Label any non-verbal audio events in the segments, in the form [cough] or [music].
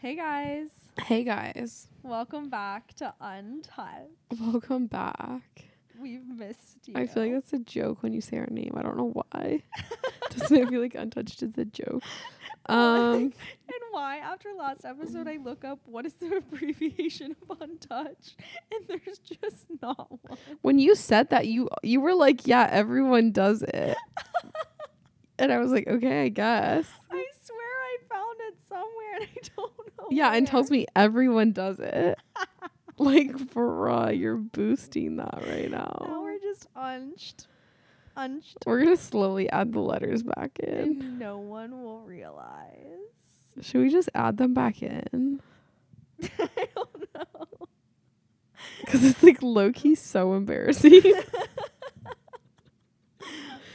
Hey guys, Hey guys, welcome back to Untouched. welcome back. We've missed you. I feel like that's a joke when you say our name. I don't know why. [laughs] Doesn't it feel like Untouched is a joke? [laughs] Um, and why after last episode I look up what is the [laughs] abbreviation of Untouched and there's just not one. when you said that, you you were like, "Yeah, everyone does it," and I was like, "Okay, I guess." I swear I found it somewhere and I don't know. Yeah, and tells me everyone does it. [laughs] like, bruh, you're boosting that right Now now. we're just unched. Unched. We're gonna slowly add the letters back in. And no one will realize. Should we just add them back in? [laughs] I don't know. Because it's like low key so embarrassing. [laughs]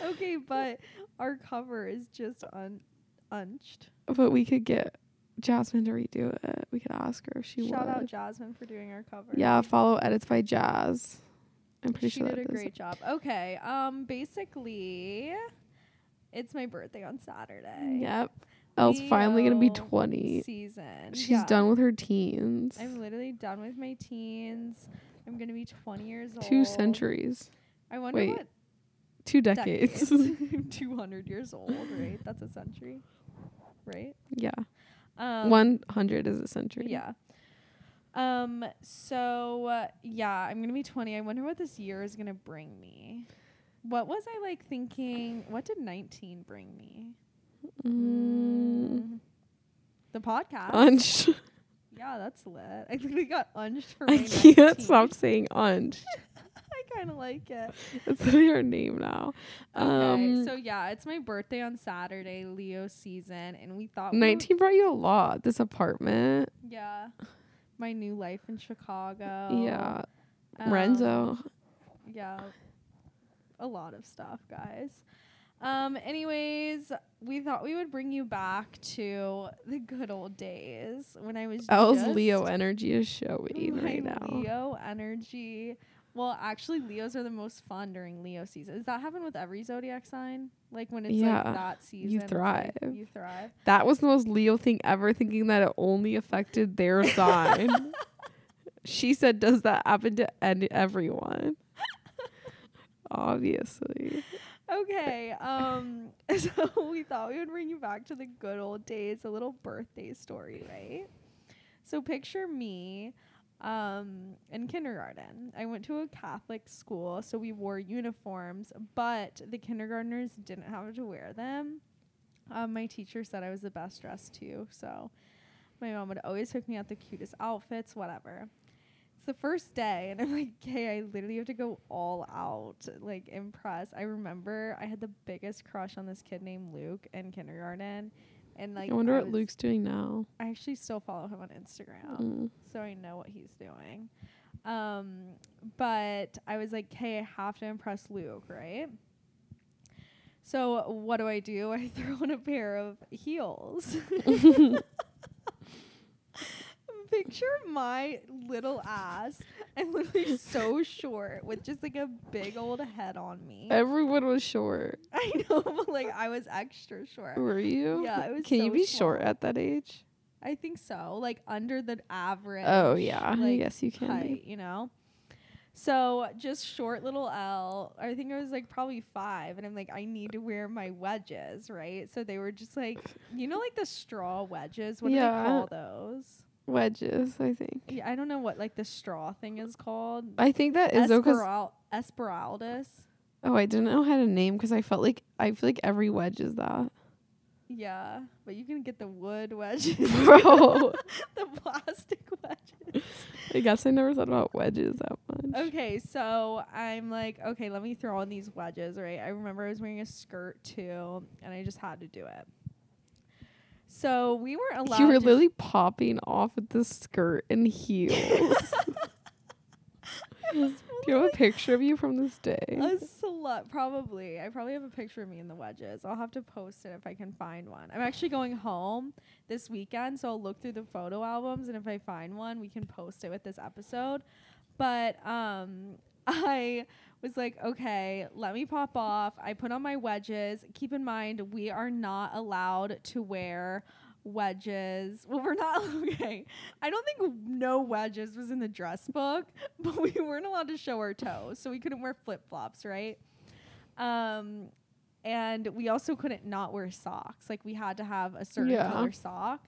Okay, but our cover is just un unched. but we could get Jasmine to redo it. We could ask her if she Shout would. out Jasmine for doing our cover. yeah, follow edits by Jazz. I'm pretty she sure she did a great job. Okay, um, basically, it's my birthday on Saturday. Yep. Elle's finally gonna be 20. Season. She's Yeah. done with her teens. I'm literally done with my teens. I'm gonna be 20 years old. Two centuries. I wonder Wait, what Two decades. I'm [laughs] [laughs] 200 years old, right? That's a century, right? yeah. Um, 100 is a century. Yeah. Um. So uh, yeah, I'm gonna be 20. I wonder what this year is gonna bring me. What was I like thinking? What did 19 bring me? Mm. The podcast. Unch. [laughs] yeah, that's lit. I think we got unched for I can't 19. stop saying unch. [laughs] I kind of like it. [laughs] It's literally her name now. Okay, Um, so yeah, it's my birthday on Saturday, Leo season, and we thought we would- 19 brought you a lot. This apartment. yeah, my new life in Chicago. yeah. um, Renzo. yeah a lot of stuff guys um anyways we thought we would bring you back to the good old days when i was Elle's Leo energy is showing right now. leo energy well actually leos are the most fun during leo season does that happen with every zodiac sign like when it's Yeah, like that season like thrive. you thrive That was the most Leo thing ever, thinking that it only affected their [laughs] sign. she said, "Does that happen to any- everyone?" Obviously. okay um [laughs] so we thought we would bring you back to the good old days a little birthday story right so picture me um in kindergarten. I went to a catholic school so we wore uniforms but the kindergartners didn't have to wear them. Um, my teacher said i was the best dressed too so my mom would always pick me out the cutest outfits whatever. It's the first day and i'm like okay i literally have to go all out like impress i remember i had the biggest crush on this kid named luke in kindergarten and like I wonder what was- Luke's doing now. i actually still follow him on instagram Mm. so i know what he's doing um but i was like okay i have to impress luke right so what do i do [laughs] i throw on a pair of heels [laughs] picture my little ass [laughs] and literally so short with just like a big old head on me. Everyone was short. [laughs] I know, but like I was extra short. Were you? Yeah, it was Can you so be short small. at that age? I think so, like under the average. Oh yeah, I like, guess you can. height, you know. So just short little Elle. I think I was like probably five, and I'm like, I need to wear my wedges, right? So they were just like, you know, like the straw wedges. What Yeah. do they call those? Wedges, I think. Yeah, I don't know what like the straw thing is called. I think that is Esperal- Esperaldus. oh, I didn't know how to name because I felt like I feel like every wedge is that. Yeah, but you can get the wood wedges, [laughs] [laughs] Bro, the plastic wedges. I guess I never thought about wedges that much. Okay, so I'm like, okay, let me throw on these wedges, right? I remember I was wearing a skirt too, and I just had to do it. So we weren't allowed. You were literally popping off with the skirt and heels. [laughs] Do you have a picture of you from this day? a slut, probably. I probably have a picture of me in the wedges. I'll have to post it if I can find one. I'm actually going home this weekend, so I'll look through the photo albums, and if I find one, we can post it with this episode. But um, [laughs] I was like, okay, let me pop off. I put on my wedges. Keep in mind, we are not allowed to wear wedges. Well, we're not [laughs] okay. I don't think no wedges was in the dress book, [laughs] but we weren't allowed to show our toes, so we couldn't wear flip flops, right? Um, and we also couldn't not wear socks. Like we had to have a certain Yeah. color sock.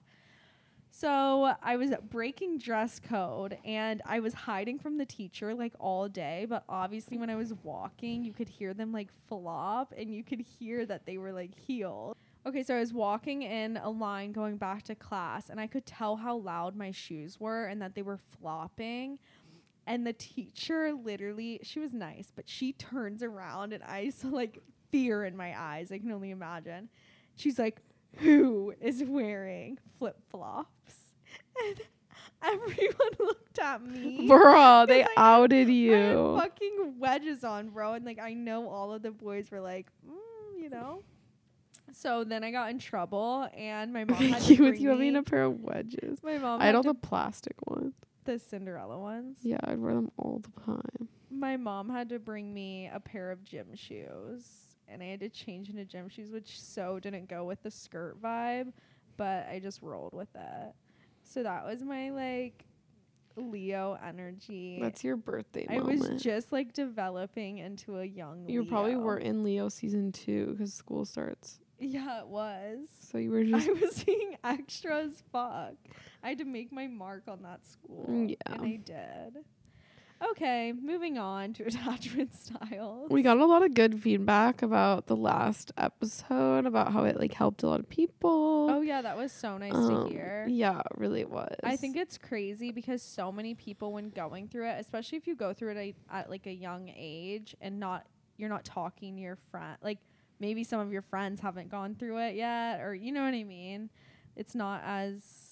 So I was breaking dress code and I was hiding from the teacher like all day. But obviously, when I was walking, you could hear them like flop and you could hear that they were like healed. Okay, so I was walking in a line going back to class and I could tell how loud my shoes were and that they were flopping. And the teacher literally, she was nice, but she turns around and I [laughs] saw like fear in my eyes. I can only imagine. She's like, Who is wearing flip flops? [laughs] And everyone [laughs] looked at me. Bro, they I- outed you. fucking wedges on, bro. And like, I know all of the boys were like, mm, you know? So then I got in trouble and my [laughs] mom had to bring you having me- a pair of wedges. my mom I had all the plastic ones. the Cinderella ones. Yeah, I'd wear them all the time. my mom had to bring me a pair of gym shoes and I had to change into gym shoes, which so didn't go with the skirt vibe, but I just rolled with it. So that was my like Leo energy. That's your birthday I moment. was just like developing into a young Leo. you probably were in Leo season two because school starts. Yeah, it was. So you were just [laughs] I was being extra as fuck. I had to make my mark on that school. Mm, yeah. And I did. Okay, moving on to [laughs] attachment styles. We got a lot of good feedback about the last episode about how it like helped a lot of people. Oh yeah, that was so nice Um, to hear. Yeah, it really was. I think it's crazy because so many people when going through it, especially if you go through it at, at like a young age and not you're not talking to your friend like maybe some of your friends haven't gone through it yet or you know what I mean? It's not as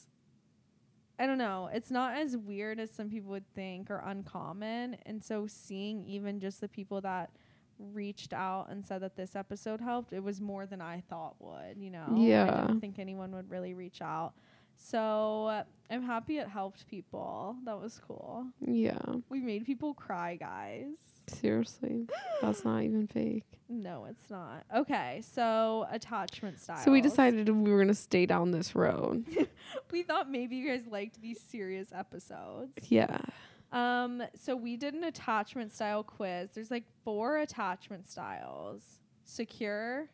I don't know, it's not as weird as some people would think or uncommon. And so seeing even just the people that reached out and said that this episode helped, it was more than I thought would, you know. Yeah. I didn't think anyone would really reach out. So I'm happy it helped people. That was cool. Yeah, We made people cry, guys. seriously, that's not even fake. No, it's not. Okay, so attachment style. So we decided we were gonna stay down this road. [laughs] we thought maybe you guys liked these serious episodes. yeah. Um, so we did an attachment style quiz. There's like four attachment styles: secure,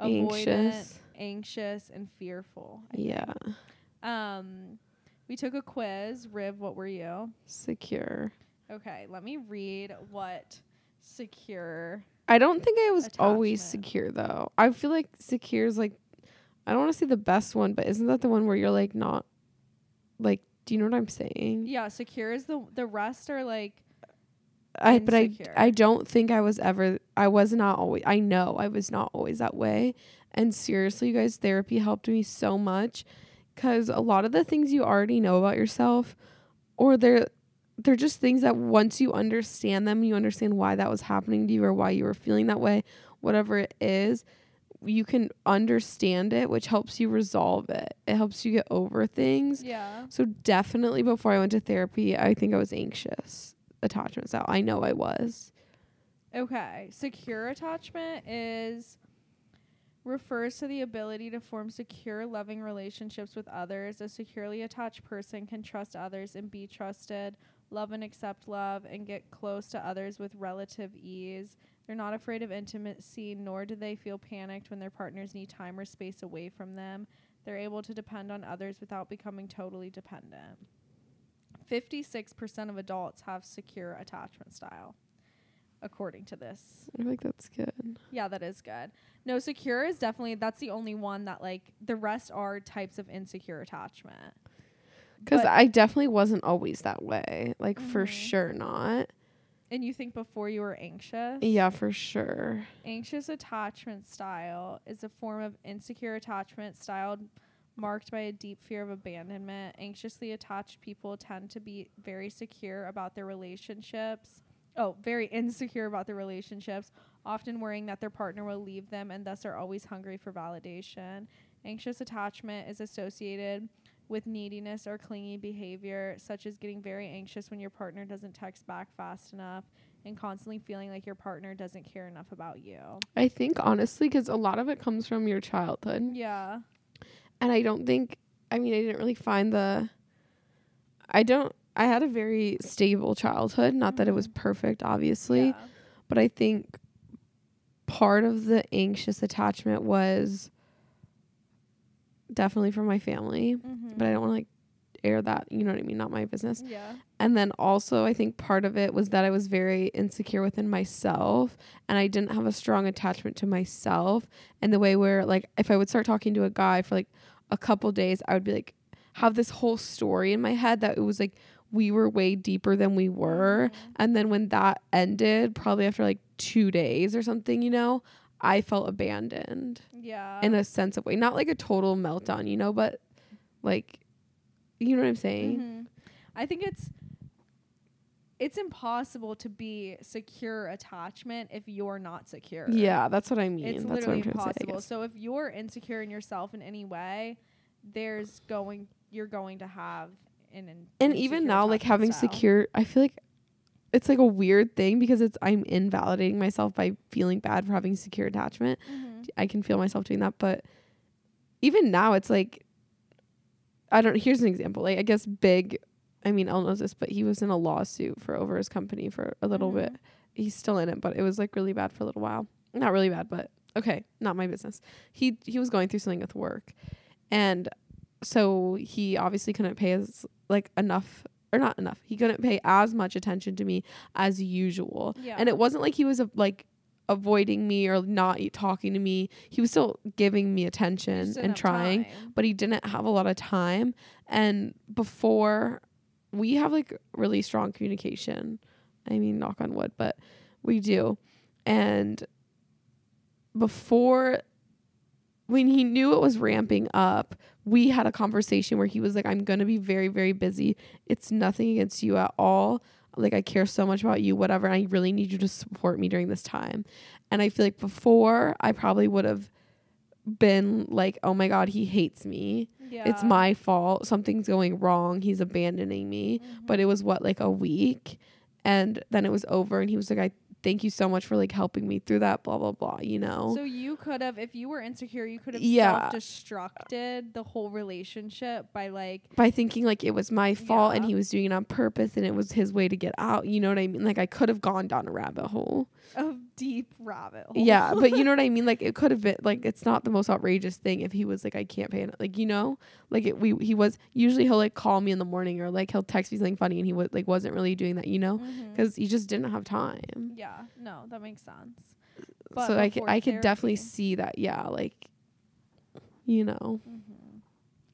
avoidant, Anxious. Anxious, and fearful. I Yeah. think. Um, we took a quiz. Riv, what were you? Secure. Okay, let me read what secure. I don't think I was always secure though. I feel like secure is like I don't want to say the best one, but isn't that the one where you're like not like do you know what I'm saying? Yeah, secure is the the rest are like I but I. I don't think I was ever I was not always I know I was not always that way. And seriously, you guys therapy helped me so much cuz a lot of the things you already know about yourself or they're they're just things that once you understand them, you understand why that was happening to you or why you were feeling that way, whatever it is, you can understand it, which helps you resolve it. It helps you get over things. yeah. So definitely before I went to therapy, I think I was anxious attachment style. I know I was. Okay, secure attachment is refers to the ability to form secure, loving relationships with others. A securely attached person can trust others and be trusted, love and accept love, and get close to others with relative ease. They're not afraid of intimacy, nor do they feel panicked when their partners need time or space away from them. They're able to depend on others without becoming totally dependent. 56% of adults have secure attachment style, according to this. I like that's good. Yeah, that is good. No, secure is definitely that's the only one that like the rest are types of insecure attachment. Because I definitely wasn't always that way. Like for Mhm. sure not. And you think before you were anxious? Yeah, for sure. Anxious attachment style is a form of insecure attachment styled marked by a deep fear of abandonment. Anxiously attached people tend to be very secure about their relationships. Oh, very insecure about their relationships, often worrying that their partner will leave them and thus are always hungry for validation. Anxious attachment is associated with neediness or clingy behavior, such as getting very anxious when your partner doesn't text back fast enough and constantly feeling like your partner doesn't care enough about you. I think honestly, because a lot of it comes from your childhood. Yeah. and I don't think I mean I didn't really find the I don't I had a very stable childhood, not that it was Mhm. perfect obviously, Yeah. but I think part of the anxious attachment was definitely from my family, Mhm. but I don't want to like air that, you know what I mean, not my business. yeah. And then also, I think part of it was that I was very insecure within myself and I didn't have a strong attachment to myself. And the way where, like, if I would start talking to a guy for like a couple days, I would be like, have this whole story in my head that it was like we were way deeper than we were. Mhm. And then when that ended, probably after like two days or something, you know, I felt abandoned Yeah. in a sense of way. Not like a total meltdown, you know, but like, you know what I'm saying? Mhm. I think it's it's impossible to be secure attachment if you're not secure. Yeah, that's what I mean. It's that's what literally I'm trying to say. Impossible. So if you're insecure in yourself in any way, there's going you're going to have an in- and even now like having style. secure i feel like it's like a weird thing because it's i'm invalidating myself by feeling bad for having secure attachment Mhm. i can feel myself doing that but even now it's like i don't here's an example like i guess big i mean Elle knows this but he was in a lawsuit for over his company for a little Mhm. bit he's still in it but it was like really bad for a little while not really bad but okay not my business he he was going through something with work and so he obviously couldn't pay as like enough or not enough he couldn't pay as much attention to me as usual. Yeah. and it wasn't like he was uh, like avoiding me or not talking to me. He was still giving me attention and trying time. but he didn't have a lot of time. And before we have like really strong communication. I mean knock on wood but we do. And before when he knew it was ramping up we had a conversation where he was like i'm going to be very very busy. It's nothing against you at all. Like i care so much about you whatever and i really need you to support me during this time. And i feel like before i probably would have been like oh my god he hates me. Yeah. it's my fault. Something's going wrong. He's abandoning me. Mhm. but it was what like a week? And then it was over and he was like i thank you so much for like helping me through that blah blah blah you know? So you could have, if you were insecure, you could have Yeah. self-destructed the whole relationship by like, by thinking like it was my fault and he was doing it on purpose and it was his way to get out you know what i mean? Like i could have gone down a rabbit hole. A deep rabbit hole. yeah but you [laughs] know what i mean like it could have been like it's not the most outrageous thing if he was like i can't pay like you know like it, we he was usually he'll like call me in the morning or like he'll text me something funny and he was like wasn't really doing that you know because he just didn't have time yeah, no, that makes sense. But so i could i could definitely see that yeah like you know Mhm.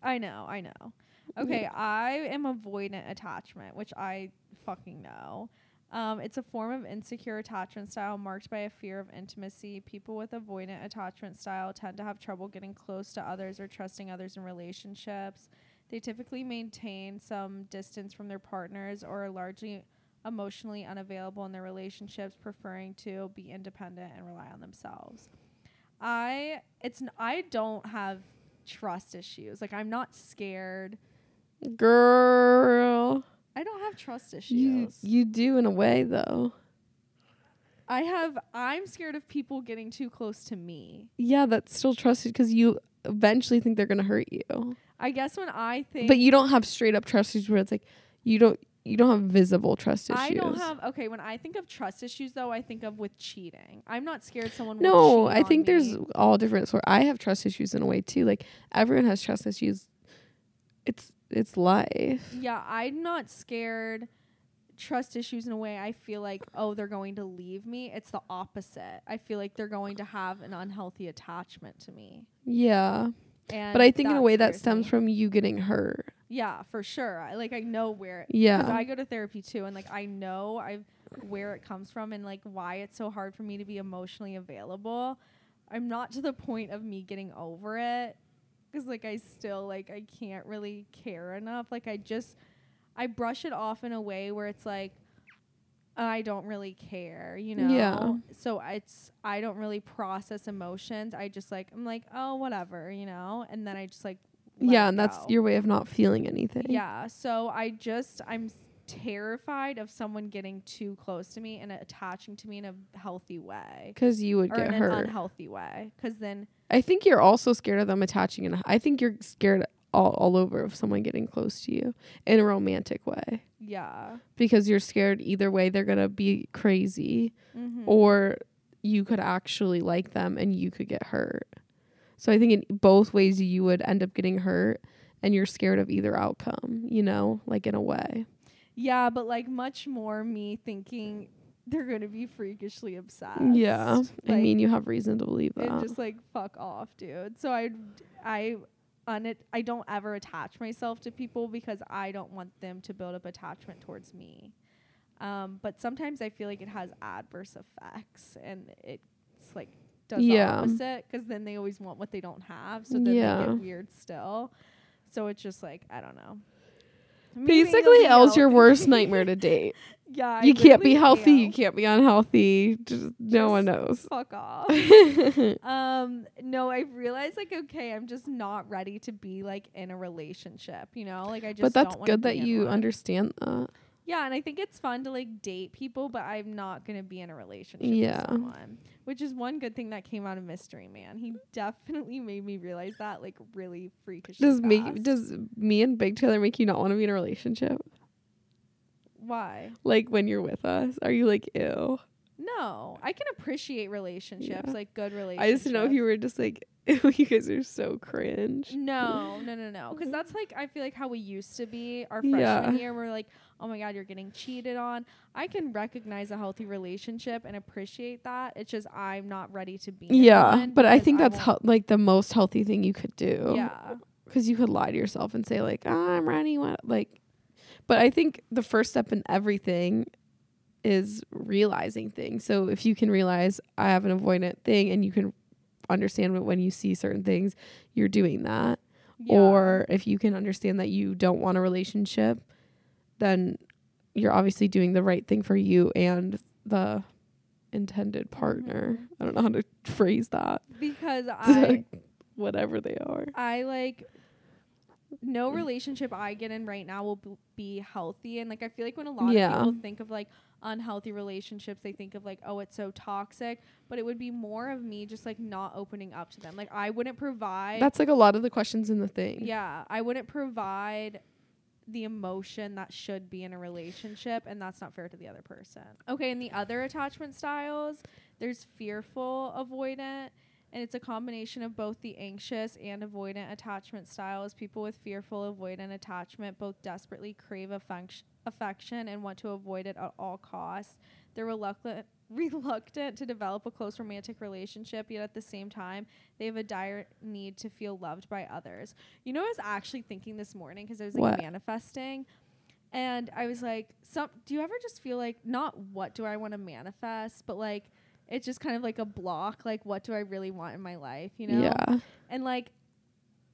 I know, I know. Okay, I am avoidant attachment, which I fucking know. Um, it's a form of insecure attachment style marked by a fear of intimacy. People with avoidant attachment style tend to have trouble getting close to others or trusting others in relationships. They typically maintain some distance from their partners or are largely emotionally unavailable in their relationships, preferring to be independent and rely on themselves. I it's n- I don't have trust issues. Like I'm not scared. girl I don't have trust issues. you you do in a way though I have I'm scared of people getting too close to me. yeah that's still trusted because you eventually think they're gonna hurt you I guess when I think but you don't have straight up trust issues where it's like you don't you don't have visible trust issues I don't have okay, when I think of trust issues though, I think of with cheating. I'm not scared someone will no i think there's me. all different sort i have trust issues in a way too like everyone has trust issues it's it's life Yeah, I'm not scared trust issues in a way I feel like oh they're going to leave me. It's the opposite. I feel like they're going to have an unhealthy attachment to me. yeah And but i think in a way that stems me. from you getting hurt Yeah, for sure. I like I know where it yeah because I go to therapy too, and like I know I've where it comes from and like why it's so hard for me to be emotionally available. I'm not to the point of me getting over it because like I still like I can't really care enough. Like I just I brush it off in a way where it's like I don't really care, you know. Yeah. So it's I don't really process emotions. I just like I'm like oh whatever, you know, and then I just like yeah and that's your way of not feeling anything Yeah. So I just I'm terrified of someone getting too close to me and attaching to me in a healthy way Because you would or get in an hurt. unhealthy way. Because then, I think you're also scared of them attaching, and I think you're scared all, all over of someone getting close to you in a romantic way yeah, because you're scared either way they're gonna be crazy mm-hmm. or you could actually like them and you could get hurt. So I think in both ways you would end up getting hurt, and you're scared of either outcome. You know, like in a way. Yeah, but like much more me thinking they're gonna be freakishly obsessed. Yeah, I mean you have reason to believe that. and just like fuck off, dude. So I, I, un- I don't ever attach myself to people because I don't want them to build up attachment towards me. Um, but sometimes I feel like it has adverse effects, and it's like does Yeah. the opposite because then they always want what they don't have, so then they get weird still. So it's just like I don't know. Maybe Basically, Elle's your worst nightmare to date. [laughs] yeah, I you can't be healthy. am. You can't be unhealthy. Just, no one knows. Fuck off. [laughs] um no i've realized like okay i'm just not ready to be like in a relationship you know like i just but that's good that you one. understand that. Yeah and i think it's fun to like date people but i'm not gonna be in a relationship Yeah. with someone which is one good thing that came out of mystery man he [laughs] definitely made me realize that like really freakish Does make does me and Big Taylor make you not want to be in a relationship? why Like when you're with us, are you like ew? no i can appreciate relationships Yeah. like good relationships I just know if you were just like [laughs] you guys are so cringe. No, no, no, no. Because that's like I feel like how we used to be our freshman Yeah. year. We're like, oh my god, you're getting cheated on. I can recognize a healthy relationship and appreciate that. It's just I'm not ready to be. Yeah, but I think that's won't- hel- like the most healthy thing you could do. Yeah, because you could lie to yourself and say like "Ah, I'm ready. What like, but I think the first step in everything is realizing things. So if you can realize I have an avoidant thing and you can understand when you see certain things, you're doing that. yeah. Or if you can understand that you don't want a relationship, then you're obviously doing the right thing for you and the intended partner. Mhm. I don't know how to phrase that. because [laughs] I Whatever they are. I like no mm. relationship I get in right now will b- be healthy. And like, I feel like when a lot Yeah. of people think of like unhealthy relationships, they think of like, oh, it's so toxic. But it would be more of me just like not opening up to them. Like, I wouldn't provide. That's like a lot of the questions in the thing. yeah, I wouldn't provide the emotion that should be in a relationship and that's not fair to the other person. Okay, and the other attachment styles, there's fearful avoidant and it's a combination of both the anxious and avoidant attachment styles. People with fearful avoidant attachment both desperately crave affec- affection and want to avoid it at all costs. They're reluctant [laughs] reluctant to develop a close romantic relationship, yet at the same time, they have a dire need to feel loved by others. You know, I was actually thinking this morning because I was like manifesting, and I was like, "Some do you ever just feel like not what do I want to manifest, but like it's just kind of like a block, like what do I really want in my life, you know? Yeah. And like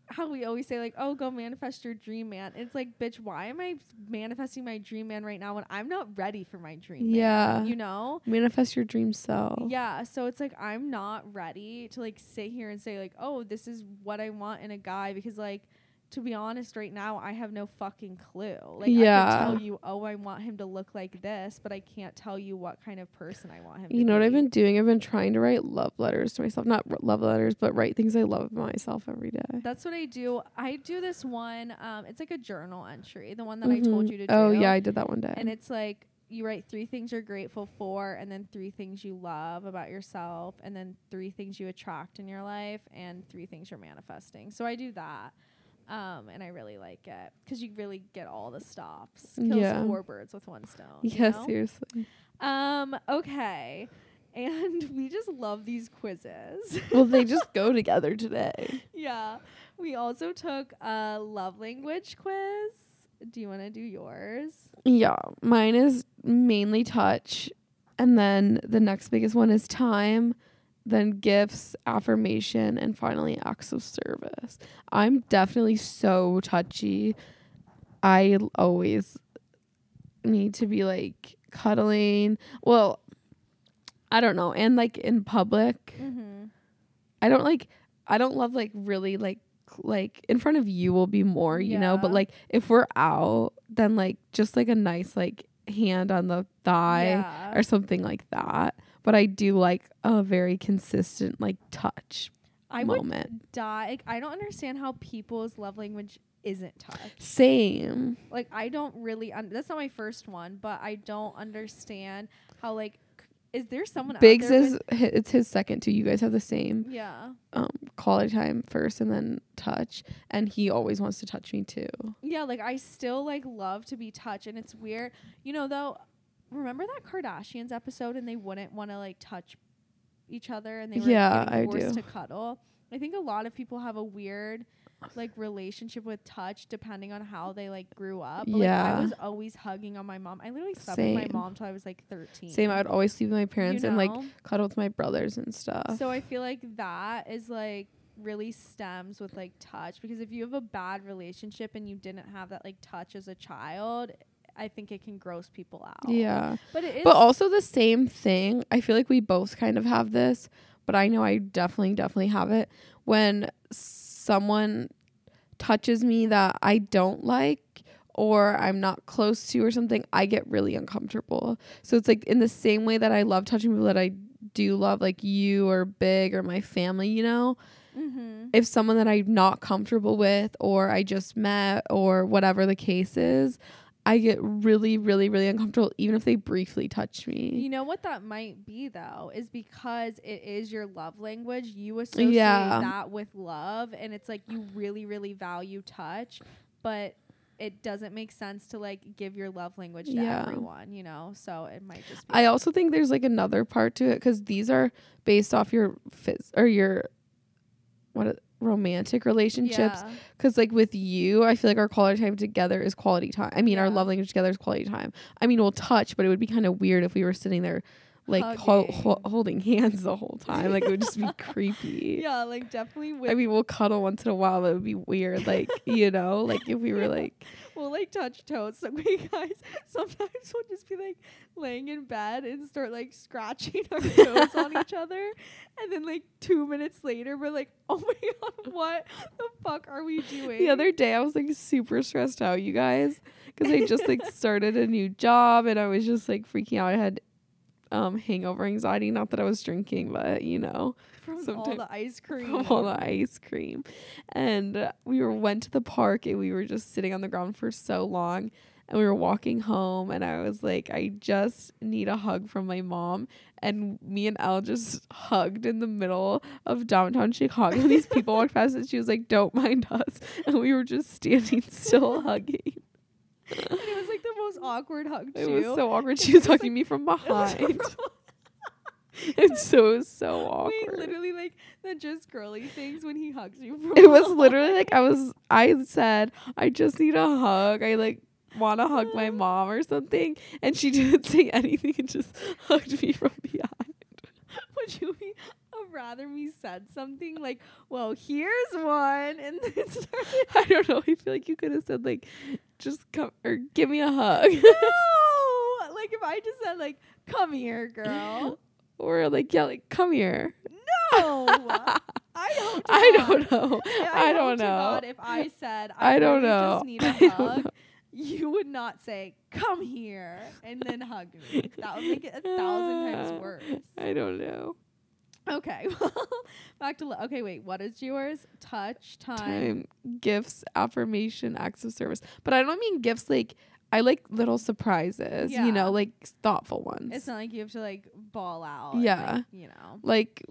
how we always say like, "Oh, go manifest your dream man." It's like, "Bitch, why am I manifesting my dream man right now when I'm not ready for my dream man?" Yeah. You know? Manifest your dream self. Yeah, so it's like I'm not ready to like sit here and say like, "Oh, this is what I want in a guy" because like to be honest right now, I have no fucking clue. Like I Yeah. can tell you, "Oh, I want him to look like this," but I can't tell you what kind of person I want him to be. You know what. I've been doing? I've been trying to write love letters to myself. Not r- love letters, but write things I love myself every day. That's what I do. I do this one um it's like a journal entry, the one that I told Mhm. you to do. Oh yeah, I did that one day. and it's like you write three things you're grateful for and then three things you love about yourself and then three things you attract in your life and three things you're manifesting so i do that um, and i really like it because you really get all the stops kills Yeah. four birds with one stone you know? seriously. um okay and [laughs] we just love these quizzes well, they just [laughs] go together today. yeah we also took a love language quiz do you want to do yours Yeah, mine is mainly touch, and then the next biggest one is time, then gifts, affirmation, and finally acts of service. I'm definitely so touchy. I always need to be like cuddling. Well, I don't know, and like in public, mm-hmm. I don't like. I don't love like really like like in front of you will be more, you know, but like if we're out, then like just like a nice like hand on the thigh yeah. or something like that. But I do like a very consistent like touch I would moment. die. Like, I don't understand how people's love language isn't touch. Same. Like I don't really. Un- that's not my first one, but I don't understand how like. Is there someone Biggs there is hi- it's his second too. You guys have the same yeah um quality time first and then touch and he always wants to touch me too. yeah like I still like love to be touched and it's weird you know though. Remember that Kardashians episode and they wouldn't want to like touch each other and they were Yeah, I forced do. to cuddle. I think a lot of people have a weird like relationship with touch depending on how they like grew up. But, like, Yeah. I was always hugging on my mom. I literally slept with my mom till I was like 13. Same, I would always sleep with my parents You and like cuddle with my brothers and stuff. So I feel like that is like really stems with like touch because if you have a bad relationship and you didn't have that like touch as a child, I think it can gross people out. yeah. But it is But also the same thing. I feel like we both kind of have this, but I know I definitely, definitely have it. When someone touches me that I don't like or I'm not close to or something, I get really uncomfortable. So it's like in the same way that I love touching people that I do love, like you or Big or my family, you know? mm-hmm. If someone that I'm not comfortable with or I just met or whatever the case is, I get really, really, really uncomfortable even if they briefly touch me. You know what that might be though is because it is your love language. You associate Yeah. that with love, and it's like you really, really value touch, but it doesn't make sense to like give your love language to Yeah. everyone. You know, so it might just. be I also think there's like another part to it because these are based off your phys- or your what romantic relationships. Yeah. Because like with you, I feel like our quality time together is quality time. I mean, our love language together is quality time. I mean, we'll touch, but it would be kind of weird if we were sitting there like ho- ho- holding hands the whole time. Like it would just be [laughs] creepy. Yeah, like definitely with I mean, we'll cuddle once in a while. It would be weird. Like you know, like if we were like we'll like touch toes. So [laughs] we guys sometimes we'll just be like laying in bed and start like scratching our toes on each [laughs] other, and then like two minutes later we're like, oh my god, what the fuck are we doing? The other day, I was like super stressed out, you guys, because I just like started a new job and I was just like freaking out. I had um hangover anxiety. Not that I was drinking, but you know, from all the ice [laughs] cream. from all the ice cream. And we were went to the park and we were just sitting on the ground for so long. And we were walking home, and I was like, I just need a hug from my mom. And me and Elle just hugged in the middle of downtown Chicago. [laughs] These people walked past, and she was like, Don't mind us. [laughs] And we were just standing still hugging. Most awkward hug It was so awkward. [laughs] She was hugging me from [laughs] behind. [laughs] it's so so awkward. Wait, literally like the just girly things when he hugs you. From it was literally like I was I said I just need a hug. I like want to hug my mom or something and she didn't say anything and just hugged me from behind. Would you be rather me said something like, "Well, here's one," and then [laughs] started I don't know. I feel like you could have said like just come or give me a hug no, [laughs] like if I just said like, "Come here, girl." or like yeah like come here. No, [laughs] I don't. I don't know. I, hope don't know. God if I said I, I don't really know. just need a I hug, know. you would not say "come here" and then hug me. That would make it a thousand times worse. I don't know. Okay, [laughs] well, back to lo- okay. Wait, what is yours? Touch time. Time, gifts, affirmation, acts of service. But I don't mean gifts like I like little surprises, Yeah. you know, like thoughtful ones. It's not like you have to like ball out. Yeah. like, you know. like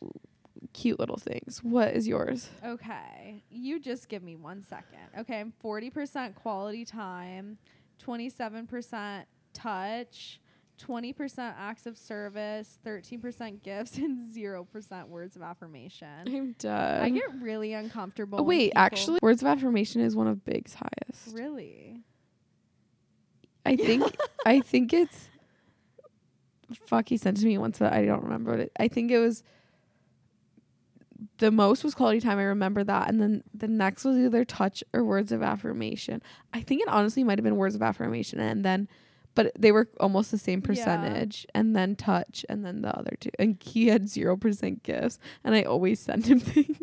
cute little things. What is yours? Okay, you just give me one second. Okay, I'm forty percent quality time, twenty seven percent touch. 20% acts of service, 13% gifts, [laughs] and 0% words of affirmation. I'm done. I get really uncomfortable. oh, wait, actually, words of affirmation is one of Big's highest. Really? I think [laughs] I think it's fuck he sent it to me once but I don't remember what it I think it was the most was quality time I remember that and then the next was either touch or words of affirmation I think it honestly might have been words of affirmation and then but they were almost the same Yeah. percentage and then touch and then the other two and he had 0% gifts and i always send him [laughs] things.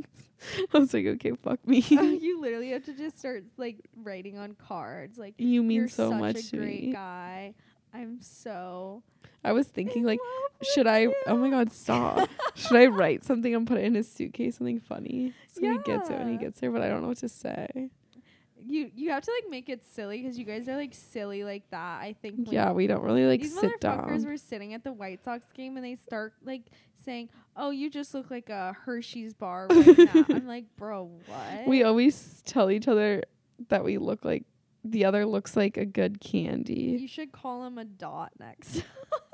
I was like okay fuck me. Oh, [laughs] you literally have to just start like writing on cards like you mean you're so such much a to great me guy. I'm so i was thinking like should i oh my god stop. [laughs] Should i write something and put it in his suitcase something funny so he gets it when he gets there but i don't know what to say you you have to like make it silly because you guys are like silly like that. I think. yeah we don't really like sit down. these motherfuckers were sitting at the White Sox game and they start like saying, "Oh, you just look like a Hershey's bar right now." [laughs] I'm like, bro, what? we always tell each other that we look like the other looks like a good candy you should call him a dot next. [laughs]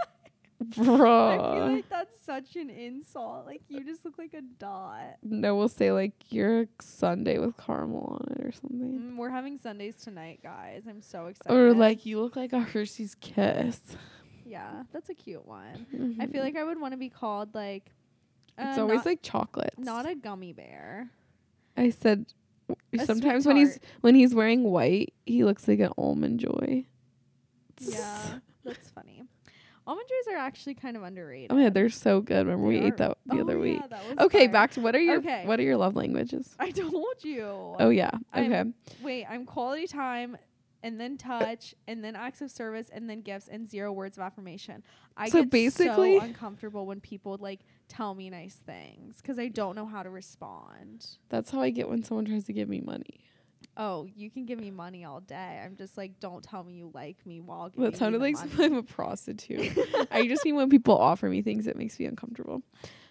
bro I feel like that's such an insult. Like you just look like a dot. No, we'll say like you're a sundae with caramel on it or something. Mm, we're having sundaes tonight, guys. I'm so excited. Or like you look like a Hershey's Kiss. yeah, that's a cute one. I feel Mhm. like I would want to be called like. it's uh, always like chocolate. not a gummy bear. I said A sometimes when he's when he's wearing white, he looks like an almond joy. Yeah, that's funny. Almond joys are actually kind of underrated. Oh yeah, they're so good. Remember we They ate that the Oh, other week. yeah, was Okay, fire. back to what are your Okay. what are your love languages? [laughs] I told you. Oh yeah. I'm- Okay. Wait, I'm quality time, and then touch, and then acts of service, and then gifts, and zero words of affirmation. I So get basically- so [laughs] uncomfortable when people like tell me nice things because I don't know how to respond. That's how I get when someone tries to give me money. Oh, you can give me money all day. I'm just like, don't tell me you like me while giving That sounded me like I'm a prostitute. I just mean when [laughs] people offer me things, it makes me uncomfortable.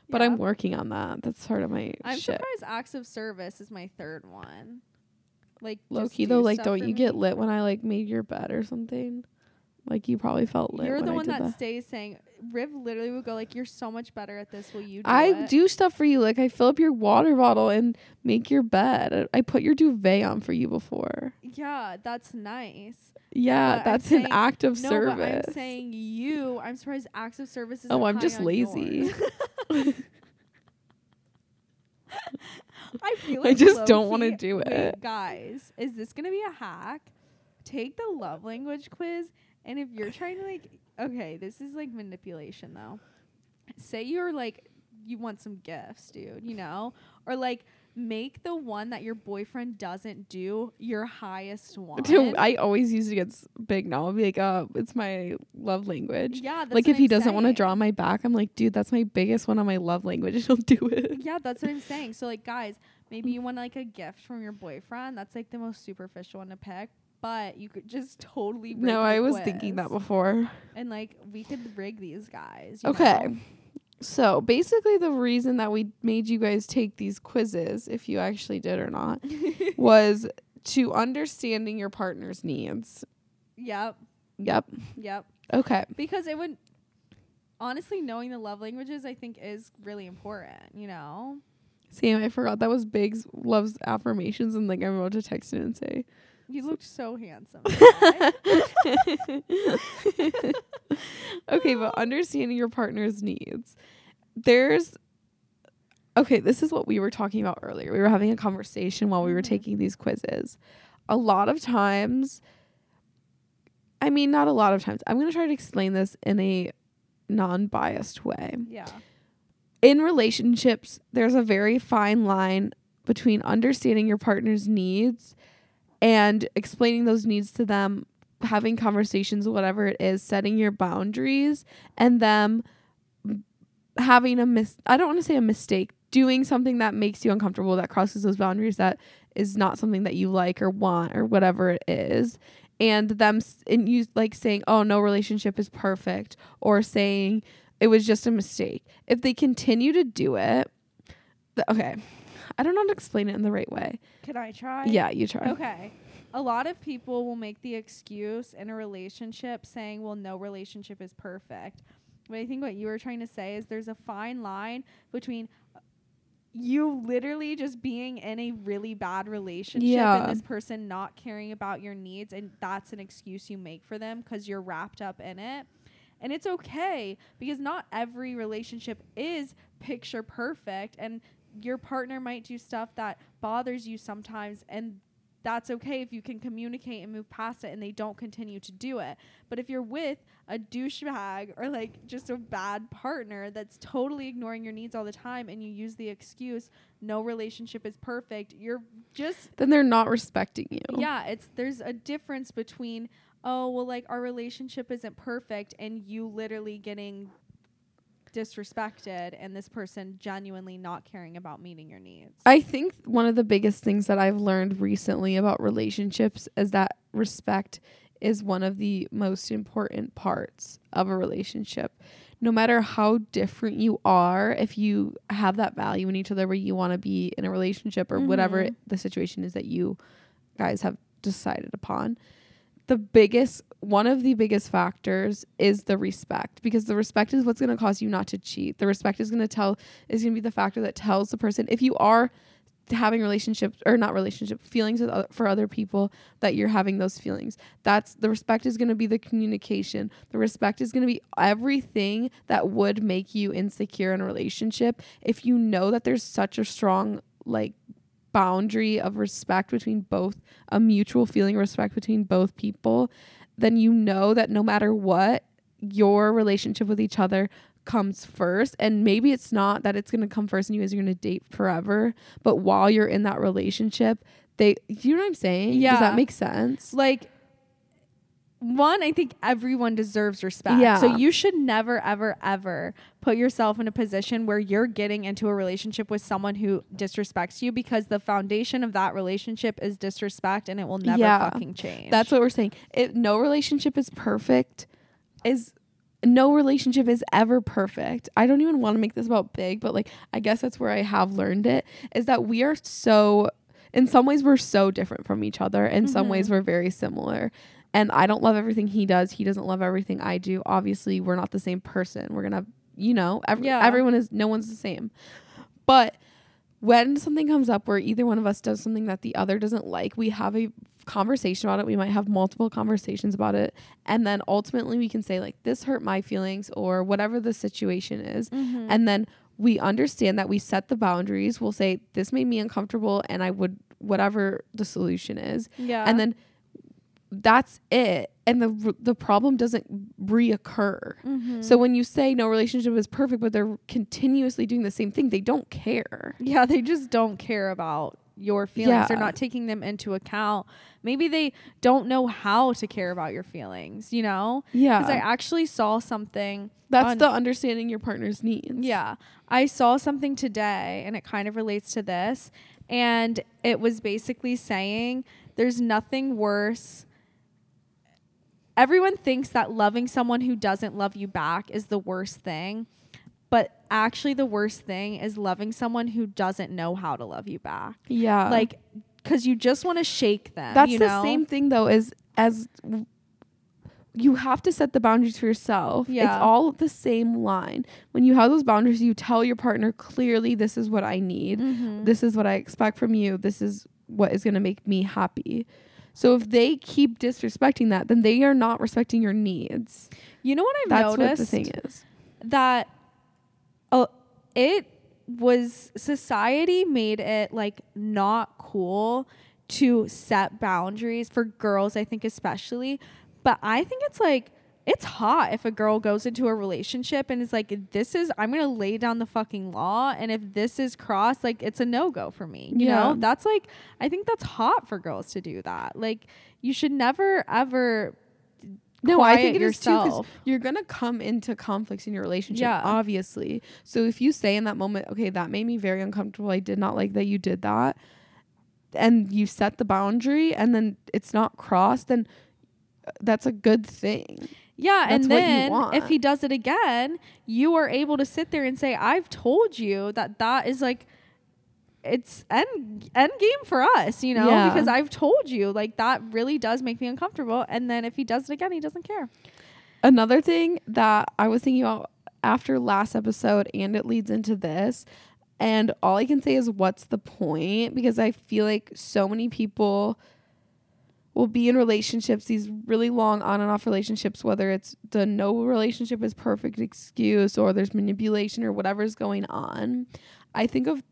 But Yeah. I'm working on that. That's part of my I'm shit. surprised acts of service is my third one. Like Low key though, like don't you get lit when I like made your bed or something? Like you probably felt lit. You're the one that that. stays saying Riv literally would go like, "You're so much better at this. Will you do I it?" do stuff for you. Like I fill up your water bottle and make your bed. I, put your duvet on for you before. Yeah, that's nice. Yeah, But I'm that's an saying- act of no, service. but I'm saying you. I'm surprised acts of service is. Oh, I'm just lazy. [laughs] [laughs] I feel Like I just don't wanna low-key- do wait, it. guys. Is this gonna be a hack? Take the love language quiz, and if you're trying to like, okay, this is like manipulation though. Say you're like, you want some gifts, dude, you know, or like make the one that your boyfriend doesn't do your highest [laughs] one. Dude, I always use it against Big now. I'll be like, uh, it's my love language. yeah, that's like if he I'm doesn't want to draw my back, I'm like, dude, that's my biggest one on my love language. [laughs] He'll do it. Yeah, that's what I'm saying. So like guys, maybe you want like a gift from your boyfriend. That's like the most superficial one to pick. But you could just totally break No, I was thinking that before. And like we could rig these guys. Okay. know? So basically, the reason that we made you guys take these quizzes, if you actually did or not, [laughs] was to understanding your partner's needs. yep. Yep. Yep. Okay. Because it would honestly knowing the love languages I think is really important, you know? Sam, I forgot that was Biggs loves affirmations, and like I'm about to text him and say, You looked so handsome. [laughs] okay, but understanding your partner's needs. There's okay, this is what we were talking about earlier. We were having a conversation while we were Mhm. taking these quizzes. A lot of times, I mean, not a lot of times, I'm going to try to explain this in a non biased way. yeah. In relationships, there's a very fine line between understanding your partner's needs and explaining those needs to them, having conversations, whatever it is, setting your boundaries, and them having a mis I don't want to say a mistake, doing something that makes you uncomfortable that crosses those boundaries that is not something that you like or want or whatever it is. And them and you like saying, "Oh, no relationship is perfect," or saying it was just a mistake. If they continue to do it, th- okay, I don't know how to explain it in the right way. Can I try? Yeah, you try. Okay. A lot of people will make the excuse in a relationship saying, well, no relationship is perfect. But I think what you were trying to say is there's a fine line between uh, you literally just being in a really bad relationship Yeah. and this person not caring about your needs and that's an excuse you make for them cuz you're wrapped up in it. And it's okay because not every relationship is picture perfect and your partner might do stuff that bothers you sometimes and that's okay if you can communicate and move past it and they don't continue to do it. But if you're with a douchebag or like just a bad partner that's totally ignoring your needs all the time and you use the excuse no relationship is perfect, you're just Then they're not respecting you. yeah, it's there's a difference between oh, well like our relationship isn't perfect and you literally getting disrespected and this person genuinely not caring about meeting your needs. I think one of the biggest things that I've learned recently about relationships is that respect is one of the most important parts of a relationship. No matter how different you are, if you have that value in each other where you want to be in a relationship or whatever Mhm. the situation is that you guys have decided upon, the biggest one of the biggest factors is the respect because the respect is what's going to cause you not to cheat. The respect is going to tell is going to be the factor that tells the person if you are having relationships or not relationship feelings other, for other people that you're having those feelings. That's the respect is going to be the communication. The respect is going to be everything that would make you insecure in a relationship if you know that there's such a strong like boundary of respect between both a mutual feeling of respect between both people then you know that no matter what your relationship with each other comes first. And maybe it's not that it's going to come first and you guys are going to date forever but while you're in that relationship they you know what i'm saying? Yeah. does that make sense? Like one, I think everyone deserves respect. Yeah. So you should never, ever, ever put yourself in a position where you're getting into a relationship with someone who disrespects you because the foundation of that relationship is disrespect and it will never Yeah. fucking change. That's what we're saying. It, no relationship is perfect. Is no relationship is ever perfect. I don't even want to make this about big, but like I guess that's where I have learned it is that we are so in some ways we're so different from each other. In some Mhm. ways we're very similar. And I don't love everything he does. He doesn't love everything I do. Obviously, we're not the same person. We're going to you know, every, Yeah. everyone is no one's the same. But when something comes up where either one of us does something that the other doesn't like, we have a conversation about it. We might have multiple conversations about it. And then ultimately we can say, like, this hurt my feelings or whatever the situation is. Mhm. And then we understand that we set the boundaries. We'll say, this made me uncomfortable and I would, whatever the solution is. yeah. And then that's it. And the, the problem doesn't reoccur. Mhm. So when you say no relationship is perfect, but they're continuously doing the same thing, they don't care. Yeah, they just don't care about your feelings. They're not taking them into account. Maybe they don't know how to care about your feelings, you know? Yeah. Because I actually saw something. That's on- the understanding your partner's needs. Yeah. I saw something today and it kind of relates to this. And it was basically saying there's nothing worse. Everyone thinks that loving someone who doesn't love you back is the worst thing. But actually, the worst thing is loving someone who doesn't know how to love you back. Yeah. like, because you just want to shake them. that's the know? same thing though as as w- you have to set the boundaries for yourself. Yeah. It's all the same line. When you have those boundaries, you tell your partner clearly this is what I need. Mhm. This is what I expect from you. This is what is going to make me happy. So if they keep disrespecting that, then they are not respecting your needs. You know what I've That's noticed? what the thing is. that uh, it was society made it like not cool to set boundaries for girls i think especially but i think it's like it's hot if a girl goes into a relationship and is like this is i'm gonna lay down the fucking law and if this is crossed like it's a no-go for me you know that's like i think that's hot for girls to do that like you should never ever No, I think it is too yourself. you're gonna come into conflicts in your relationship, Yeah. obviously. So if you say in that moment, okay, that made me very uncomfortable. I did not like that you did that, and you set the boundary, and then it's not crossed, then uh, that's a good thing. Yeah, That's and then if he does it again, you are able to sit there and say, "I've told you that that is like it's end end game for us, you know, Yeah. because I've told you like that really does make me uncomfortable." And then if he does it again, he doesn't care. Another thing that I was thinking about after last episode, and it leads into this, and all I can say is, what's the point? Because I feel like so many people will be in relationships, these really long on and off relationships, whether it's the no relationship is perfect excuse or there's manipulation or whatever's going on. I think of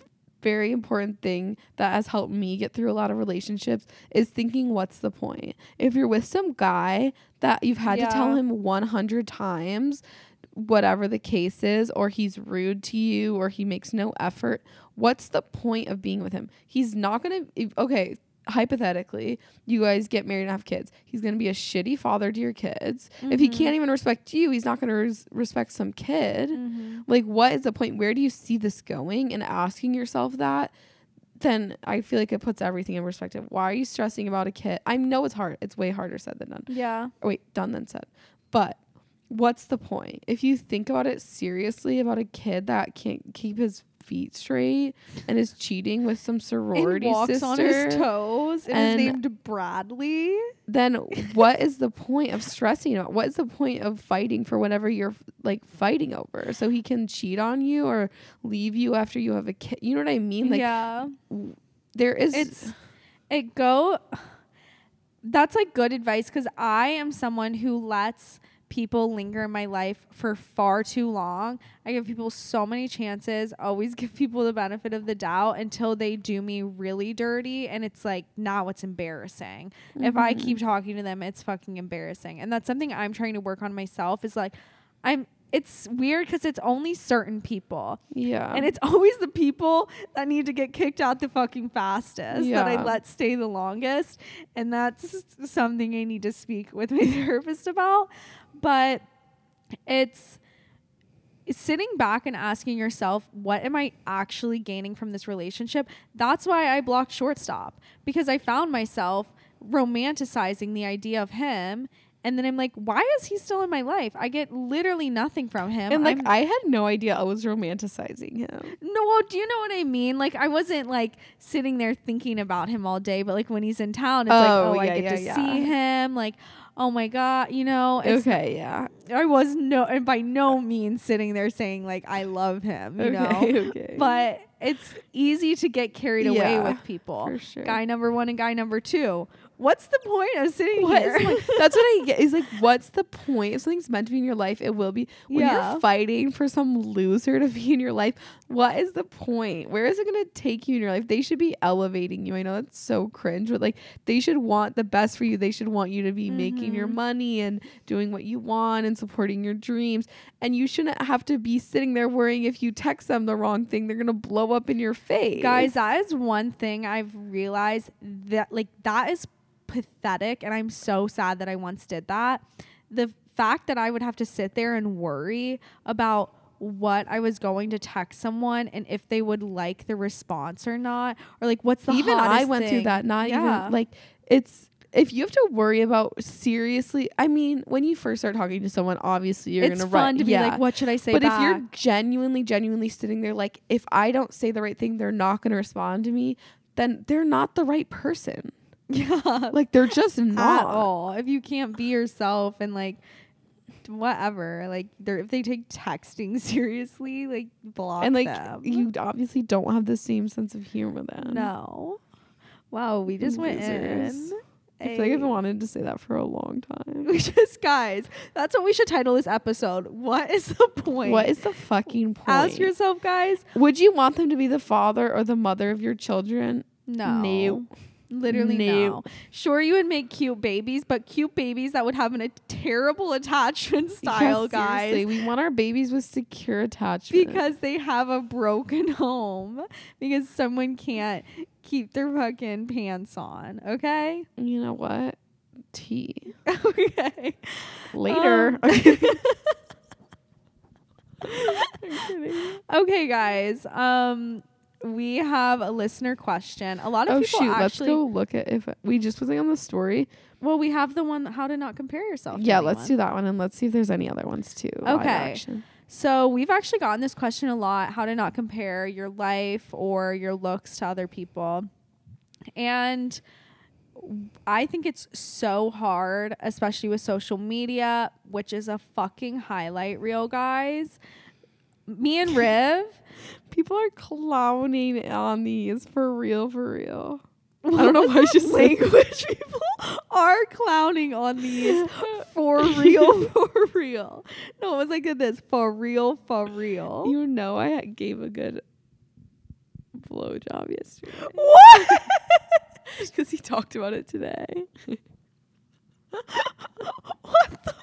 very important thing that has helped me get through a lot of relationships is thinking what's the point if you're with some guy that you've had to tell him 100 times whatever the case is or he's rude to you or he makes no effort what's the point of being with him he's not gonna if, okay hypothetically you guys get married and have kids. He's gonna be a shitty father to your kids. If he Mhm. can't even respect you he's not gonna res- respect some kid. Mhm. like what is the point? Where do you see this going and asking yourself that? Then i feel like it puts everything in perspective. Why are you stressing about a kid? I know it's hard it's way harder said than done. Yeah. or wait done than said. But what's the point? If you think about it seriously about a kid that can't keep his feet straight and is cheating with some sorority and walks sister on his toes and, and- is named Bradley. then what is the point of stressing about what is the point of fighting for whatever you're like fighting over so he can cheat on you or leave you after you have a kid you know what i mean like yeah. there is It's it go that's like good advice because I am someone who lets people linger in my life for far too long. I give people so many chances, always [laughs] give people the benefit of the doubt until they do me really dirty. And it's like, now what's embarrassing. If I keep mm-hmm. talking to them, it's fucking embarrassing. And that's something I'm trying to work on myself is like, I'm, it's weird because it's only certain people. yeah And it's [laughs] always the people that need to get kicked out the fucking fastest that I let stay the longest. And that's something I need to speak with my [laughs] therapist about. But it's sitting back and asking yourself, what am I actually gaining from this relationship? That's why I blocked shortstop because I found myself romanticizing the idea of him. And then I'm like, why is he still in my life? I get literally nothing from him. and like I'm- i had no idea i was romanticizing him no, well, do you know what I mean? Like I wasn't like sitting there thinking about him all day, but like when he's in town, it's Oh, like, oh, I yeah, get yeah, to yeah. see him. Like, oh my god, you know. Okay yeah I was no, and by no means sitting there saying like I love him, you know. okay [laughs] okay But it's easy to get carried away with people. for sure Guy number one and guy number two. What's the point of sitting What here? like, that's what I get. Is like, what's the point? If something's meant to be in your life, it will be. When Yeah. you're fighting for some loser to be in your life, what is the point? Where is it going to take you in your life? They should be elevating you. I know that's so cringe, but like, they should want the best for you. They should want you to be making your Mhm. money and doing what you want and supporting your dreams. And you shouldn't have to be sitting there worrying if you text them the wrong thing, they're going to blow up in your face. Guys, that is one thing I've realized that like that is pathetic and I'm so sad that I once did that. The fact that I would have to sit there and worry about what I was going to text someone and if they would like the response or not or like what's the even I went through that. Not Yeah. even like it's if you have to worry about seriously. I mean, when you first start talking to someone, obviously you're it's gonna fun write. to be yeah. like what should I say but back? if you're genuinely, genuinely sitting there, like if I don't say the right thing, they're not gonna respond to me. Then they're not the right person. [laughs] yeah Like they're just at not. all if you can't be yourself and like whatever like they're if they take texting [laughs] seriously like block And like them. you obviously don't have the same sense of humor then. No. Wow, we just went in. I feel like I've wanted to say that for a long time. we [laughs] just guys, that's what we should title this episode. What is the point? What is the fucking point? Ask yourself, guys. Would you want them to be the father or the mother of your children? No. No. Literally No. no. Sure, you would make cute babies, but cute babies that would have an, a terrible [laughs] attachment style, Yeah, guys. seriously, We want our babies with secure attachment. Because they have a broken [laughs] home. Because someone can't keep their fucking pants on. Okay? you know what? Tea. [laughs] okay. Later. Um, okay, guys. Um, we have a listener question. A lot of oh people shoot! Let's actually. go look at if we just was like on the story. Well, we have the one how to not compare yourself. to Yeah, let's anyone. do that one and let's see if there's any other ones too. Okay. So we've actually gotten this question a lot: how to not compare your life or your looks to other people, and. I think it's so hard, especially with social media, which is a fucking highlight reel, guys. Me and [laughs] Riv, People are clowning on these for real, for real. I don't know why she's language [laughs] people are clowning on these for [laughs] real, for real. No, it was like this for real, for real. You know, I gave a good blowjob yesterday What? [laughs] because he talked about it today. what the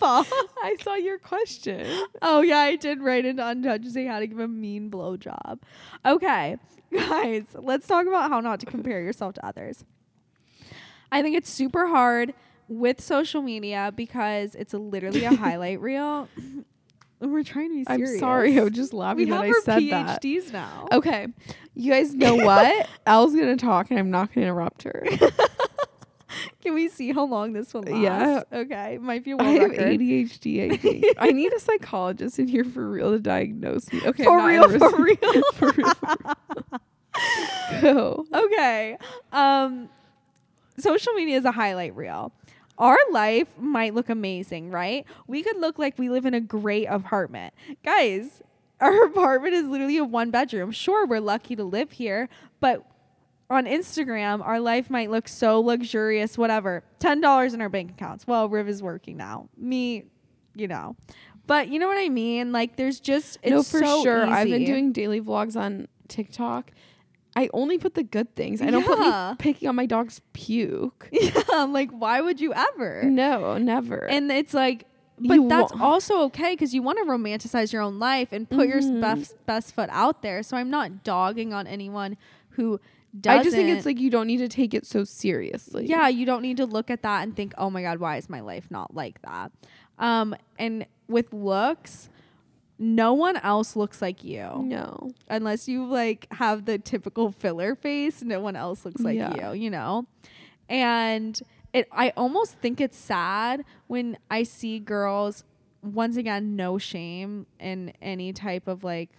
fuck? [laughs] I saw your question. Oh yeah, I did write into Untched saying how to give a mean blowjob. Okay, [laughs] guys, let's talk about how not to compare yourself to others. I think it's super hard with social media because it's literally a [laughs] highlight reel. We're trying to be I'm sorry, I was just laughing we that I said that. PhDs now. Okay, you guys know what? Elle's gonna talk, and I'm not gonna interrupt her. [laughs] Can we see how long this one lasts? Yeah. Okay. Might be a I world have record. ADHD. I think [laughs] I need a psychologist in here for real to diagnose me. Okay, For real, for [laughs] real. for real. for real. Go. okay. Um social media is a highlight reel. Our life might look amazing, right? We could look like we live in a great apartment. Guys, our apartment is literally a one bedroom. Sure, we're lucky to live here, but on Instagram, our life might look so luxurious, whatever. $10 in our bank accounts. Well, Riv is working now. Me, you know. But you know what I mean? Like there's just it's no, for so sure. I've been doing daily vlogs on TikTok. I only put the good things. I don't put me picking on my dog's puke. [laughs] Yeah, I'm like why would you ever? No, never. And it's like, but You that's also okay because you want to romanticize your own life and put your Mhm. best best foot out there. So I'm not dogging on anyone who doesn't. I just think it's like you don't need to take it so seriously. yeah, you don't need to look at that and think, oh my god, why is my life not like that? Um, and with looks, no one else looks like you No. unless you like have the typical filler face no one else looks like Yeah. you you know and it i almost think it's sad when i see girls once again no shame in any type of like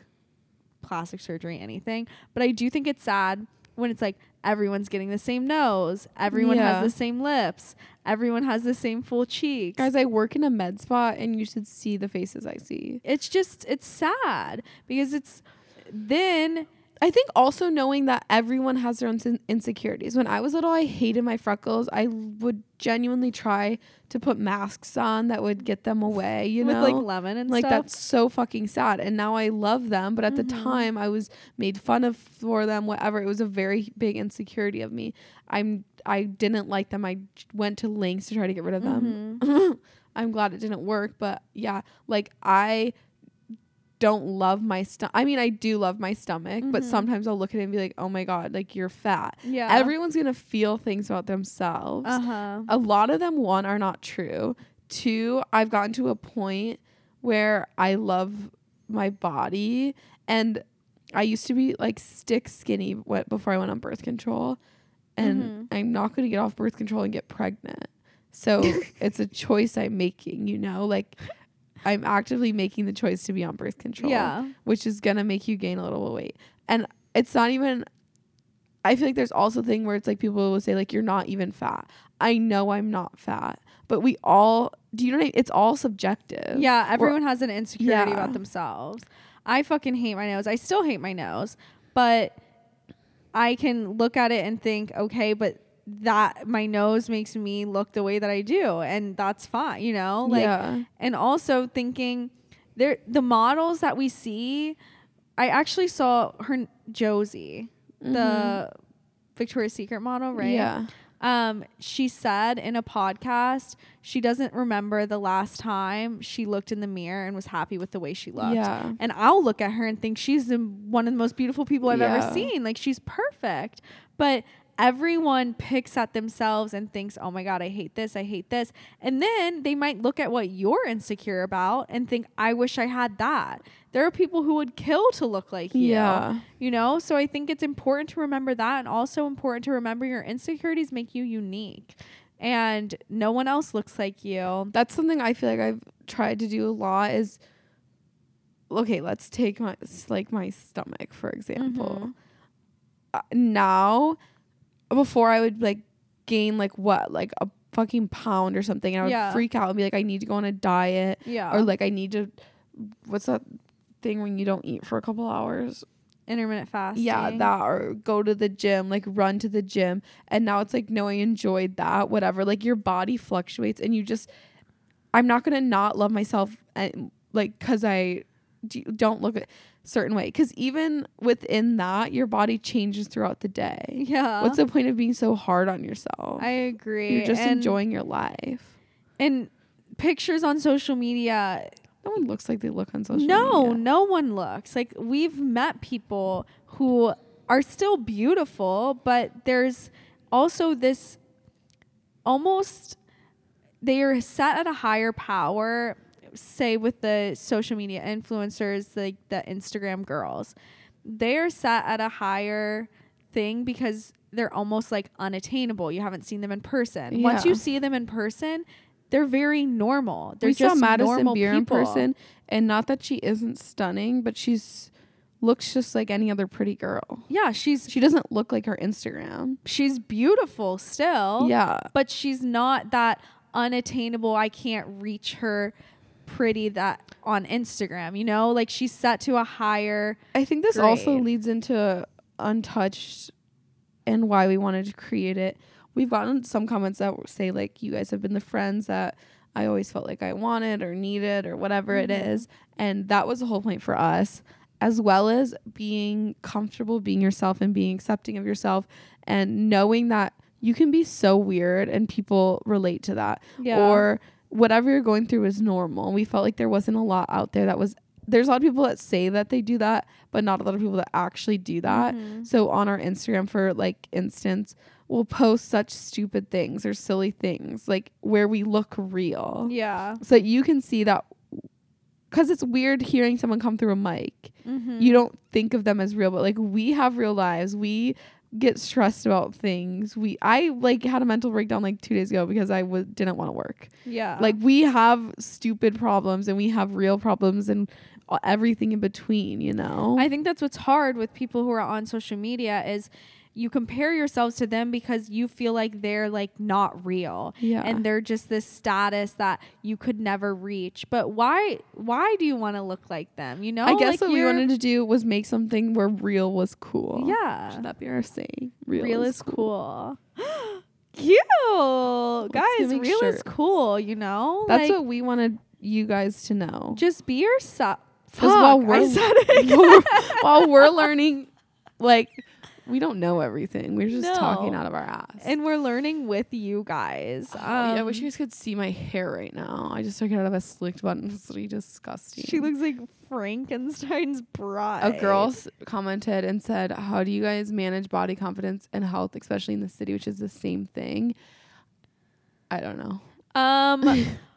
plastic surgery anything but i do think it's sad when it's like everyone's getting the same nose everyone Yeah. has the same lips everyone has the same full cheeks Guys, I work in a med spa and you should see the faces I see. it's just it's sad because it's then I think also knowing that everyone has their own sin- insecurities. When I was little, I hated my freckles. I would genuinely try to put masks on that would get them away, you with know? like lemon and like stuff that's so fucking sad and now i love them but at the Mhm. time i was made fun of for them whatever it was a very big insecurity of me i'm i didn't like them I went to lengths to try to get rid of them Mhm. [laughs] i'm glad it didn't work but yeah like i don't love my stomach i mean i do love my stomach but Mhm. sometimes i'll look at it and be like oh my god like you're fat Yeah. everyone's gonna feel things about themselves Uh huh. a lot of them one are not true two i've gotten to a point where i love my body and i used to be like stick skinny wh- before i went on birth control and Mhm. i'm not going to get off birth control and get pregnant so [laughs] it's a choice i'm making you know like i'm actively making the choice to be on birth control Yeah. which is gonna make you gain a little weight. And it's not even I feel like there's also a thing where it's like people will say like you're not even fat. I know I'm not fat, but we all do you know what I mean? It's all subjective. Yeah. Everyone has an insecurity Yeah. about themselves. I fucking hate my nose. I still hate my nose, but I can look at it and think, okay, but that my nose makes me look the way that I do, and that's fine, you know. Like, yeah. and also thinking there the models that we see. I actually saw her Josie, the Victoria's Secret model, right? Mm-hmm. Yeah. Um, she said in a podcast she doesn't remember the last time she looked in the mirror and was happy with the way she looked. Yeah. And I'll look at her and think she's the, one of the most beautiful people I've Yeah. ever seen. Like she's perfect. But everyone picks at themselves and thinks, "Oh my god, I hate this. I hate this." And then they might look at what you're insecure about and think, "I wish I had that." There are people who would kill to look like you Yeah. you know so i think it's important to remember that and also important to remember your insecurities make you unique and no one else looks like you That's something I feel like I've tried to do a lot is okay, let's take my like my stomach for example. Mhm. Uh, now before I would like gain like what like a fucking pound or something and I would Yeah. freak out and be like I need to go on a diet yeah or like I need to what's that thing when you don't eat for a couple hours? intermittent fasting Yeah, that or go to the gym, like run to the gym. And now it's like no, I enjoyed that, whatever. Like your body fluctuates and you just I'm not going to not love myself and like cuz I d- don't look at certain way because even within that your body changes throughout the day Yeah. what's the point of being so hard on yourself I agree. you're just and, enjoying your life and pictures on social media. no one looks like they look on social no, media no one looks like we've met people who are still beautiful, but there's also this almost they are set at a higher power say with the social media influencers like the Instagram girls they are set at a higher thing because they're almost like unattainable you haven't seen them in person once you see them in person they're very normal they're we just saw Madison normal Beer people. in person, and not that she isn't stunning, but she's looks just like any other pretty girl. yeah she's She doesn't look like her Instagram. she's beautiful still Yeah, but she's not that unattainable i can't reach her pretty that on instagram you know? Like she's set to a higher I think this also leads into Untched and why we wanted to create it. We've gotten some comments that say like you guys have been the friends that I always felt like I wanted or needed or whatever it Mhm. is, and that was the whole point for us, as well as being comfortable being yourself and being accepting of yourself and knowing that you can be so weird and people relate to that. Or whatever you're going through is normal. We felt like there wasn't a lot out there that was there's a lot of people that say that they do that, but not a lot of people that actually do that. Mhm. So on our Instagram for like instance, we'll post such stupid things or silly things like where we look real. yeah So you can see that cuz it's weird hearing someone come through a mic. Mhm. You don't think of them as real, but like we have real lives. We get stressed about things. We I like had a mental breakdown like 2 days ago because I w- didn't want to work. Yeah. Like we have stupid problems and we have real problems and everything in between you know? I think that's what's hard with people who are on social media is you compare yourselves to them because you feel like they're like not real yeah and they're just this status that you could never reach. But why why do you want to look like them? You know? i guess Like, what we wanted to do was make something where real was cool Yeah. should that be our saying real, Real, is, is cool. [gasps] Cute. Guys, giving real is cool, you know? that's Like, what we wanted you guys to know just be yourself. while we're- said it [laughs] again. while we're learning like we don't know everything we're just talking out of our ass and we're learning with you guys. Oh, yeah, I wish Um, you guys could see my hair right now. I just took it out of a slicked bun. [laughs] It's really disgusting. She looks like Frankenstein's bride. a girl s- commented and said, "How do you guys manage body confidence and health, especially in the city, which is the same thing?" I don't know. Um, [laughs]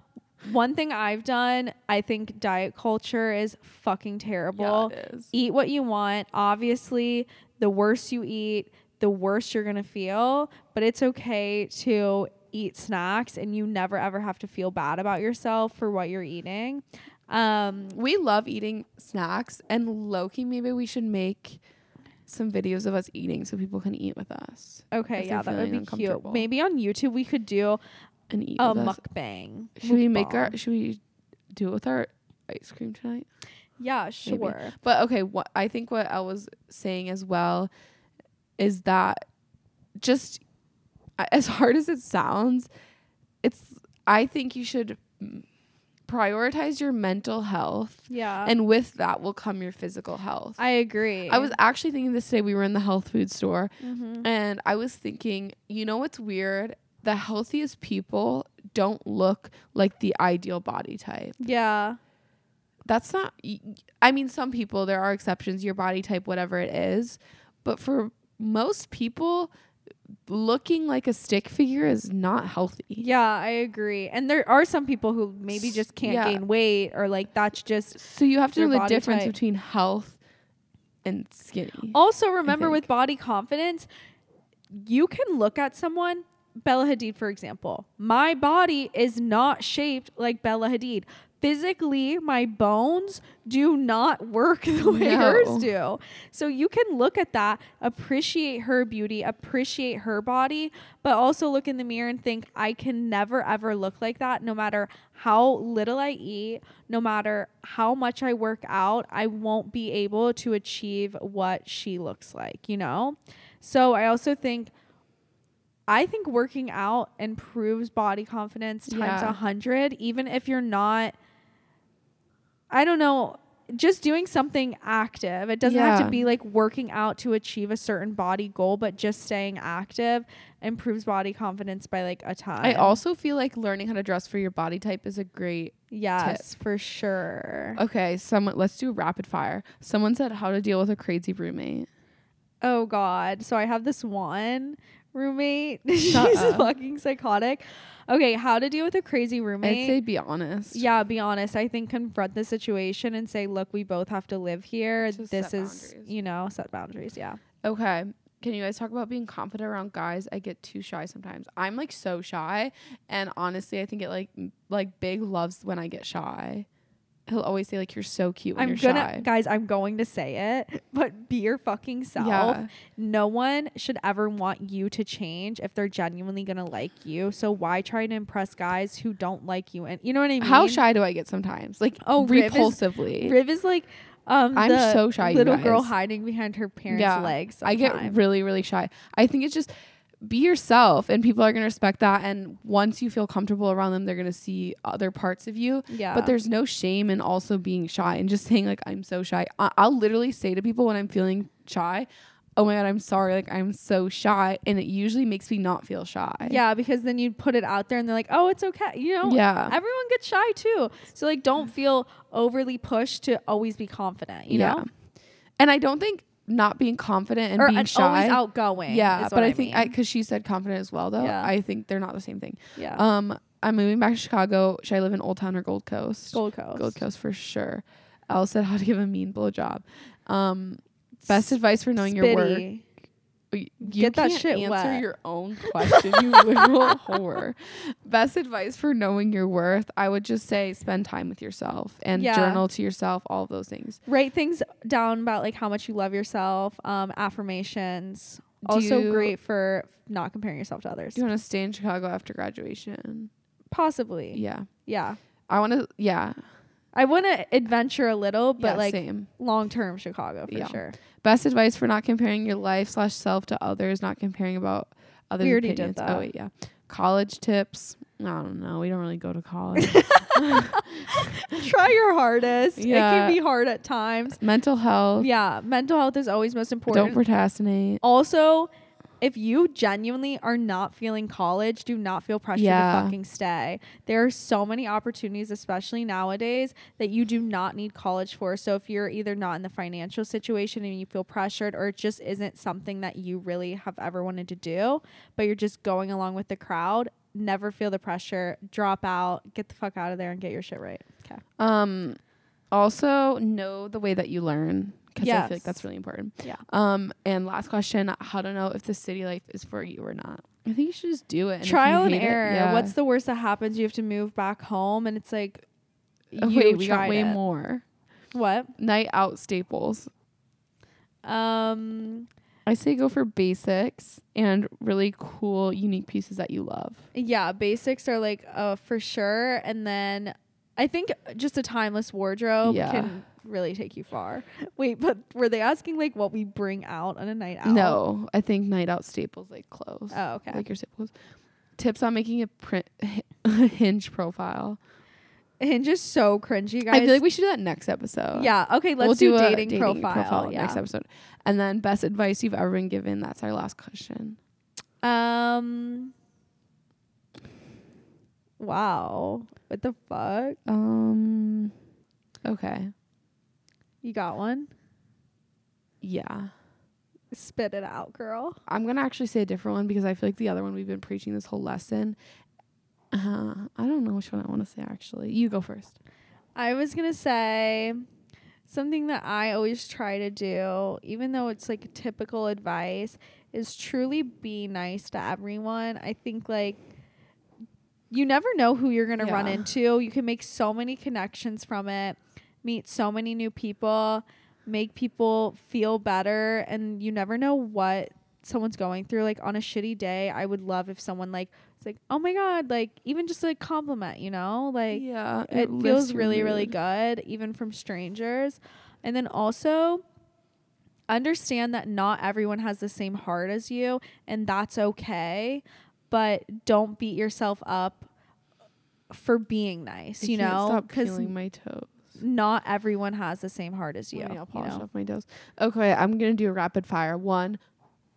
one thing I've done, I think diet culture is fucking terrible. Yeah, it is. Eat what you want. Obviously, the worse you eat, the worse you're gonna feel. But it's okay to eat snacks, and you never ever have to feel bad about yourself for what you're eating. Um, We love eating snacks, and Loki. Maybe we should make some videos of us eating so people can eat with us okay, yeah, that would be cute. Maybe on YouTube we could do and eat a with us. mukbang. Should we make our? Should we do it with our ice cream tonight? Yeah, Maybe. sure. But okay, what I think what I was saying as well is that just as hard as it sounds, it's I think you should prioritize your mental health Yeah, and with that will come your physical health. I agree. I was actually thinking this today we were in the health food store Mhm. and I was thinking, you know what's weird? The healthiest people don't look like the ideal body type Yeah. that's not I mean some people there are exceptions your body type whatever it is but for most people looking like a stick figure is not healthy Yeah, I agree. And there are some people who maybe just can't Yeah. gain weight or like that's just so you have to know the difference type. between health and skinny Also remember with body confidence, you can look at someone Bella Hadid for example. My body is not shaped like Bella Hadid. Physically, my bones do not work [laughs] the way No. hers do. So you can look at that, appreciate her beauty, appreciate her body, but also look in the mirror and think, I can never ever look like that no matter how little I eat, no matter how much I work out, I won't be able to achieve what she looks like, you know? So I also think I think working out improves body confidence times a Yeah. hundred, even if you're not I don't know. just doing something active. It doesn't have to be like working out to achieve a certain body goal, but just staying active improves body confidence by like a ton. I also feel like learning how to dress for your body type is a great. yes, for sure. Okay, someone let's do rapid fire. Someone said how to deal with a crazy roommate. Oh God. So I have this one roommate. [laughs] She's up. fucking psychotic. Okay, how to deal with a crazy roommate? I'd say be honest. yeah, be honest. I think confront the situation and say, look, we both have to live here. Just this is, boundaries. you know, set boundaries. Yeah. Okay. Can you guys talk about being confident around guys? I get too shy sometimes. I'm like so shy, and honestly, I think it like m- like Big loves when I get shy. He'll always say like you're so cute when I'm you're gonna, shy. guys, I'm going to say it, [laughs] but be your fucking self. Yeah. No one should ever want you to change if they're genuinely gonna like you. So why try to impress guys who don't like you? And you know what I mean? How shy do I get sometimes? Like Oh, Riv is- repulsively. Riv is like, um, I'm the so shy, you Little girl hiding behind her parents' Yeah, legs. I get really really shy. I think it's just be yourself, and people are gonna respect that. And once you feel comfortable around them, they're gonna see other parts of you. yeah. But there's no shame in also being shy and just saying like I'm so shy. I- I'll literally say to people when I'm feeling shy, "Oh my god, I'm sorry. Like I'm so shy," and it usually makes me not feel shy. yeah, because then you put it out there and they're like, oh, it's okay. You know, Yeah. everyone gets shy too. So like, don't feel overly pushed to always be confident. You yeah. know, And I don't think not being confident and or being shy. always outgoing. yeah, but I, I think mean. I because she said confident as well though. Yeah. I think they're not the same thing. yeah, Um, I'm moving back to Chicago. Should I live in Old Town or Gold Coast? Gold Coast. Gold Coast for sure. Elle said how to give a mean blowjob. Um, best advice for knowing your worth. You Get that shit answer wet. your own [laughs] question, you literal [laughs] whore. Best advice for knowing your worth, I would just say spend time with yourself and Yeah. journal to yourself, all of those things. Write things down about like how much you love yourself. Um, affirmations. Do also great for not comparing yourself to others. Do you want to stay in Chicago after graduation? Possibly. Yeah. Yeah. I want to, yeah. I want to adventure a little, but yeah, like long term Chicago for Yeah. sure. Best advice for not comparing your life slash self to others, not comparing about other opinions. Oh, wait, yeah. College tips. I don't know. We don't really go to college. [laughs] [laughs] Try your hardest. Yeah. It can be hard at times. Mental health. Yeah, mental health is always most important. Don't procrastinate. also, if you genuinely are not feeling college, do not feel pressure Yeah. to fucking stay. There are so many opportunities, especially nowadays, that you do not need college for. So if you're either not in the financial situation and you feel pressured, or it just isn't something that you really have ever wanted to do, but you're just going along with the crowd, never feel the pressure. Drop out, get the fuck out of there, and get your shit right. Okay. Um, also know the way that you learn because I feel like that's really important. Yeah. Um, and last question: How to know if the city life is for you or not? I think you should just do it. And if Trial and hate it- error. yeah. What's the worst that happens? You have to move back home, and it's like, Oh, you wait, we got way it. more. What? Night out staples. Um. I say go for basics and really cool, unique pieces that you love. Yeah, basics are like uh for sure, and then I think just a timeless wardrobe Yeah. can really take you far. Wait, but were they asking like what we bring out on a night out? No, I think night out staples like clothes. Oh, okay. Like your staples. Tips on making a print [laughs] hinge profile. Hinge is so cringy, guys. I feel like we should do that next episode. yeah. Okay, let's we'll do, a dating, profile. yeah. next episode. And then best advice you've ever been given. That's our last question. Um. Wow. What the fuck? Um. Okay. You got one? Yeah. Spit it out, girl. I'm gonna actually say a different one because I feel like the other one we've been preaching this whole lesson. Uh, I don't know which one I want to say actually. You go first. I was gonna say something that I always try to do, even though it's like typical advice, is truly be nice to everyone. I think like you never know who you're gonna run into. You can make so many connections from it, meet so many new people, make people feel better, and you never know what someone's going through. Like on a shitty day, I would love if someone like was like, "Oh my god!" Like even just a compliment, you know, like yeah, it, feels really really good even from strangers and then also understand that not everyone has the same heart as you and that's okay but don't beat yourself up for being nice I you know stop because my toes. Not everyone has the same heart as you. I'll polish know? off my. Okay, I'm gonna do a rapid fire. One,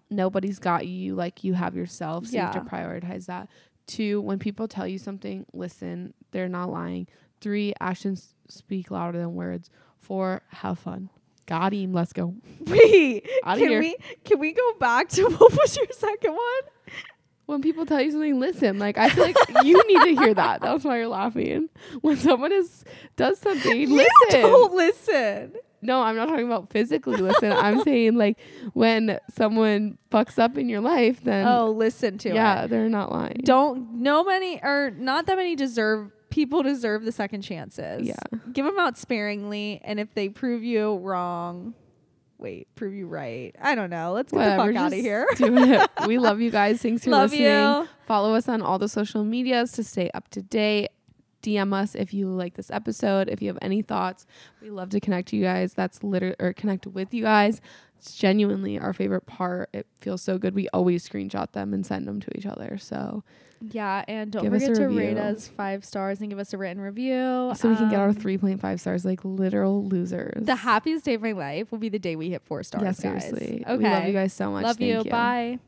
nobody's got you like you have yourself, so you have Yeah. to prioritize that. Two, when people tell you something, listen. They're not lying. Three, actions speak louder than words. Four, have fun. Got him. Let's go. [laughs] Wait, Outta can here. we can we go back to [laughs] what was your second one? When people tell you something, listen. Like I feel like you need to hear that. That's why you're laughing. When someone is does something, You listen. don't listen. No, I'm not talking about physically listen. I'm saying like when someone fucks up in your life, then oh, listen to yeah, it. they're not lying. Don't no many or not that many deserve people deserve the second chances. Yeah. Give them out sparingly and if they prove you wrong, wait, prove you right. I don't know. Let's get Whatever, the fuck out of here. do it. [laughs] We love you guys. Thanks for Love listening. you. Follow us on all the social medias to stay up to date. DM us if you like this episode. If you have any thoughts, we love to connect you guys. That's literally or connect with you guys. It's genuinely our favorite part. It feels so good. We always screenshot them and send them to each other. So Yeah, and don't Give us a forget to rate us five stars and give us a written review. so we can get our Um, 3.5 stars like literal losers. The happiest day of my life will be the day we hit four stars. yeah, guys. seriously. Okay. We love you guys so much. Love Thank you. Bye.